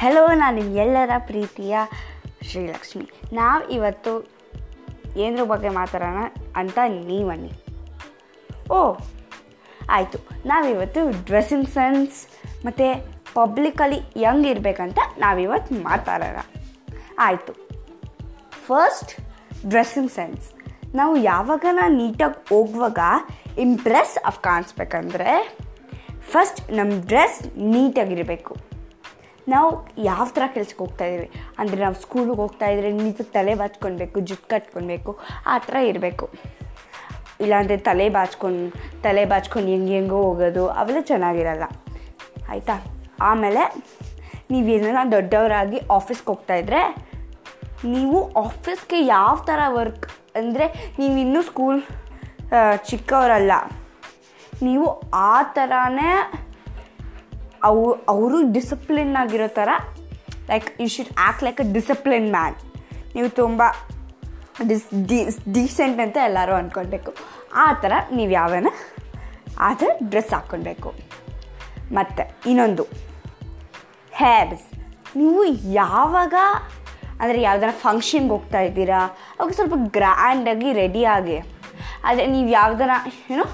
Hello ನಾನು ನಿಮ್ಗೆಲ್ಲರ ಪ್ರೀತಿಯ ಶ್ರೀಲಕ್ಷ್ಮಿ. ನಾವು ಇವತ್ತು ಏನರ ಬಗ್ಗೆ ಮಾತಾಡೋಣ ಅಂತ ನೀವನ್ನಿ ಓ, ಆಯಿತು. ನಾವಿವತ್ತು ಡ್ರೆಸ್ಸಿಂಗ್ ಸೆನ್ಸ್ ಮತ್ತು ಪಬ್ಲಿಕಲ್ಲಿ ಯಂಗ್ ಇರಬೇಕಂತ ನಾವಿವತ್ತು ಮಾತಾಡೋಣ. ಆಯಿತು. ಫಸ್ಟ್ ಡ್ರೆಸ್ಸಿಂಗ್ ಸೆನ್ಸ್ ನಾವು ಯಾವಾಗ ನೀಟಾಗಿ ಹೋಗುವಾಗ ಇಂಪ್ರೆಸ್ ಆಫ್ ಕಾಣಿಸ್ಬೇಕಂದ್ರೆ ಫಸ್ಟ್ ನಮ್ಮ ಡ್ರೆಸ್ ನೀಟಾಗಿರಬೇಕು ನಾವು ಯಾವ ಥರ ಕೆಲ್ಸಕ್ಕೆ ಹೋಗ್ತಾ ಇದ್ದೀವಿ? ಅಂದರೆ ನಾವು ಸ್ಕೂಲಿಗೆ ಹೋಗ್ತಾ ಇದ್ರೆ ತಲೆ ಬಾಚ್ಕೊಳ್ಬೇಕು ಜುಟ್ ಕಟ್ಕೊಳ್ಬೇಕು, ಆ ಥರ ಇರಬೇಕು. ಇಲ್ಲಾಂದರೆ ತಲೆ ಬಾಚ್ಕೊಂಡು ತಲೆ ಬಾಚ್ಕೊಂಡು ಹೆಂಗೆ ಹೆಂಗೋ ಹೋಗೋದು, ಅವೆಲ್ಲ ಚೆನ್ನಾಗಿರಲ್ಲ. ಆಯಿತಾ? ಆಮೇಲೆ ನೀವು ಏನಾರ ದೊಡ್ಡವರಾಗಿ ಆಫೀಸ್ಗೆ ಹೋಗ್ತಾಯಿದ್ರೆ ನೀವು ಆಫೀಸ್ಗೆ ಯಾವ ಥರ ವರ್ಕ್ ಅಂದರೆ ನೀವು ಇನ್ನೂ ಸ್ಕೂಲ್ ಚಿಕ್ಕವರಲ್ಲ, ನೀವು ಆ ಥರನೇ ಅವು, ಅವರು ಡಿಸಿಪ್ಲಿನ್ ಆಗಿರೋ ಥರ like you should act like a discipline man ನೀವು ತುಂಬ ಡಿಸ್ ಡಿಸ್ ಡೀಸೆಂಟ್ ಅಂತ ಎಲ್ಲರೂ ಅಂದ್ಕೊಳ್ಬೇಕು ಆ ಥರ ನೀವು ಯಾವನ, ಆ ಥರ ಡ್ರೆಸ್ ಹಾಕ್ಕೊಳ್ಬೇಕು ಮತ್ತು, ಇನ್ನೊಂದು. ಹೇರ್ಸ್ ನೀವು ಯಾವಾಗ, ಅಂದರೆ ಯಾವ್ದಾರ ಫಂಕ್ಷನ್ಗೆ ಹೋಗ್ತಾ ಇದ್ದೀರಾ, ಅವಾಗ ಸ್ವಲ್ಪ ಗ್ರ್ಯಾಂಡಾಗಿ ರೆಡಿಯಾಗಿ ಆದರೆ ನೀವು ಯಾವ್ದಾರ ಏನೋ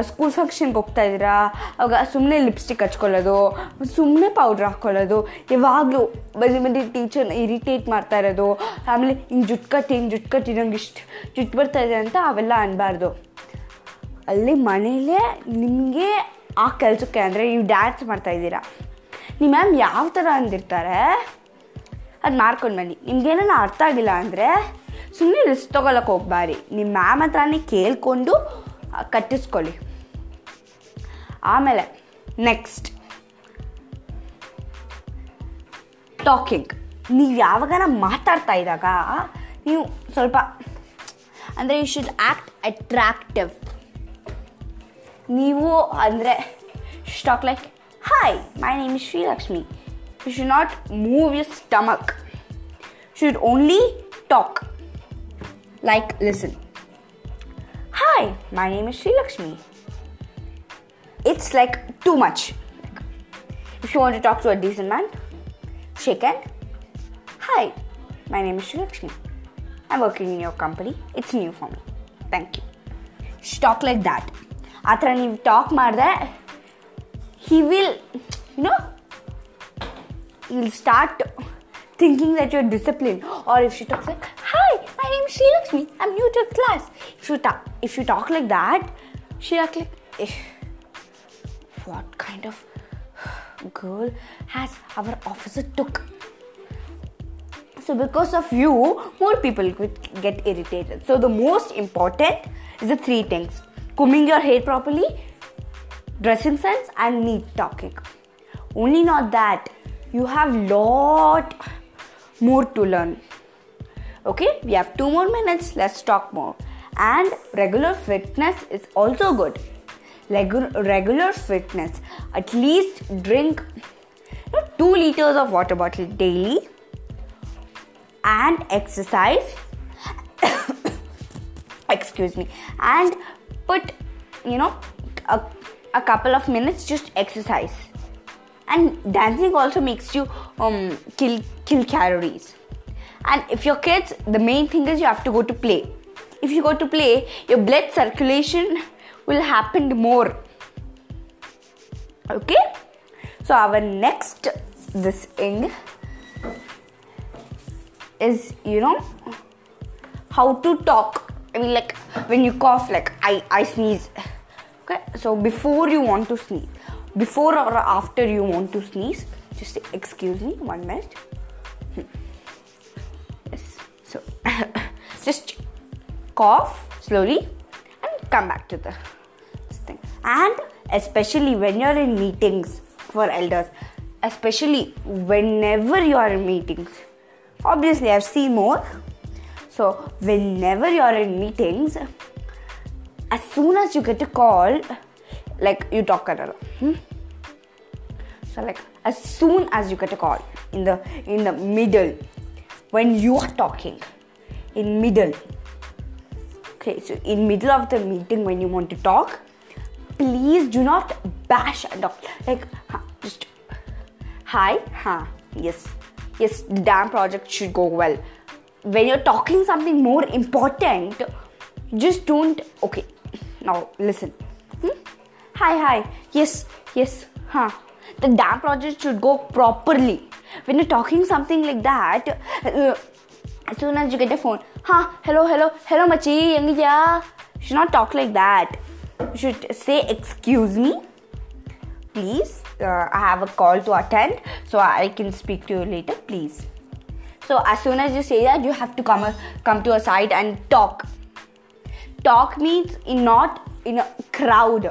ಸ್ಕೂಲ್ ಫಂಕ್ಷನ್ಗೆ ಹೋಗ್ತಾ ಇದ್ದೀರಾ? ಅವಾಗ ಸುಮ್ಮನೆ ಲಿಪ್ಸ್ಟಿಕ್ ಹಚ್ಕೊಳ್ಳೋದು ಸುಮ್ಮನೆ ಪೌಡ್ರ್ ಹಾಕ್ಕೊಳ್ಳೋದು. ಯಾವಾಗಲೂ ಬಂದು ಬಂದು ಟೀಚರ್ನ ಇರಿಟೇಟ್ ಮಾಡ್ತಾ ಇರೋದು. ಆಮೇಲೆ, ಹಿಂಗೆ ಜುಟ್ಟು ಕಟ್ಟಿ ಹಿಂಗೆ ಜುಟ್ಟು ಕಟ್ಟಿ ನಂಗೆ ಇಷ್ಟು ಜುಟ್ಟು ಬರ್ತಾ ಇದೆ ಅಂತ ಅವೆಲ್ಲ ಅನ್ನಬಾರ್ದು ಅಲ್ಲಿ ಮನೇಲೇ ನಿಮಗೆ ಆ ಕೆಲಸಕ್ಕೆ ಅಂದರೆ ನೀವು ಡ್ಯಾನ್ಸ್ ಮಾಡ್ತಾ ಇದ್ದೀರಾ? ನಿಮ್ಮ ಮ್ಯಾಮ್ ಯಾವ ಥರ ಅಂದಿರ್ತಾರೆ? ಅದು ಮಾಡ್ಕೊಂಡು ಬನ್ನಿ. ನಿಮ್ಗೇನೋ ಅರ್ಥ ಆಗಿಲ್ಲ ಅಂದರೆ ಸುಮ್ಮನೆ ರಿಸ್ಕ್ ತೊಗೊಳಕ್ಕೆ ಹೋಗ್ಬಾರಿ. ನಿಮ್ಮ ಮ್ಯಾಮ್ ಹತ್ರನೇ ಕೇಳಿಕೊಂಡು ಕಟ್ಟಿಸ್ಕೊಳ್ಳಿ. ಆಮೇಲೆ ನೆಕ್ಸ್ಟ್ ಟಾಕಿಂಗ್ ನೀವು ಯಾವಾಗನ ಮಾತಾಡ್ತಾ ಇದ್ದಾಗ ನೀವು ಸ್ವಲ್ಪ, ಅಂದರೆ ಯು ಶುಡ್ ಆ್ಯಕ್ಟ್ ಅಟ್ರಾಕ್ಟಿವ್ ನೀವು ಅಂದರೆ start like hi my name is Srilakshmi you should not move your stomach should only talk like listen hi my name is Srilakshmi it's like too much. If you want to talk to a decent man, shake hand. Hi, my name is Shrilakshmi. I'm working in your company. It's new for me. Thank you. Just talk like that. ಆ ಥರ ನೀವು talk ಮಾಡಿದ್ರೆ he will YONO will start thinking that you're disciplined or if she talks like hi my name is Sri Lakshmi. I'm new to class. If you talk if you talk like that she act like eh, what kind of girl has our officer took? So because of you more people could get irritated. So the most important is the three things. Combing your hair properly dressing sense and neat talking. Only not that you have lot more to learn okay we have two more minutes. Let's talk more. And regular fitness is also good. Regu- regular fitness. At least drink you know, 2 liters of water bottle daily. And exercise. Excuse me. And put you know a, a couple of minutes just exercise. And dancing also makes you um, kill kill calories and if your kids the main thing is you have to go to play. If you go to play your blood circulation will happen more. Okay? So our next this thing is you know how to talk. I mean like when you cough like i i sneeze. Okay? So before you want to sneeze before or after you want to sneeze just say excuse me one minute just cough slowly and come back to the thing. And especially when you're in meetings for elders especially whenever you are in meetings. Obviously i've seen more. So whenever you're in meetings as soon as you get a call like you talk a lot hmm? so like as soon as you get a call in the in the middle when you are talking in middle. Okay so in middle of the meeting when you want to talk please do not bash talk like just hi huh yes. Yes the damn project should go well. When you're talking something more important just don't okay now listen. Hmm? hi hi yes yes huh the damn project should go properly. When you're talking something like that uh, as soon as you get a phone huh hello hello hello machi engiya you should not talk like that you should say excuse me please uh, i have a call to attend so i can speak to you later please so as soon as you say that you have to come come to a side and talk talk means in not in a crowd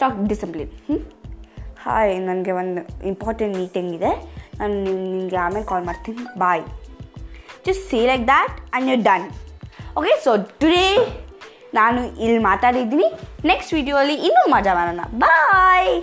talk discipline hmm? Hi ನನಗೆ ಒಂದು important meeting ಇದೆ ನಾನು ನಿಮಗೆ ಆಮೇಲೆ call ಮಾಡ್ತೀನಿ bye just say like that and you're done. Okay so today ನಾನು ಇಲ್ಲಿ ಮಾತಾಡಿದ್ದೀನಿ ನೆಕ್ಸ್ಟ್ ವಿಡಿಯೋ ಅಲ್ಲಿ ಇನ್ನೂ ಮಜಾ ಮಾಡೋಣ ಬಾಯ್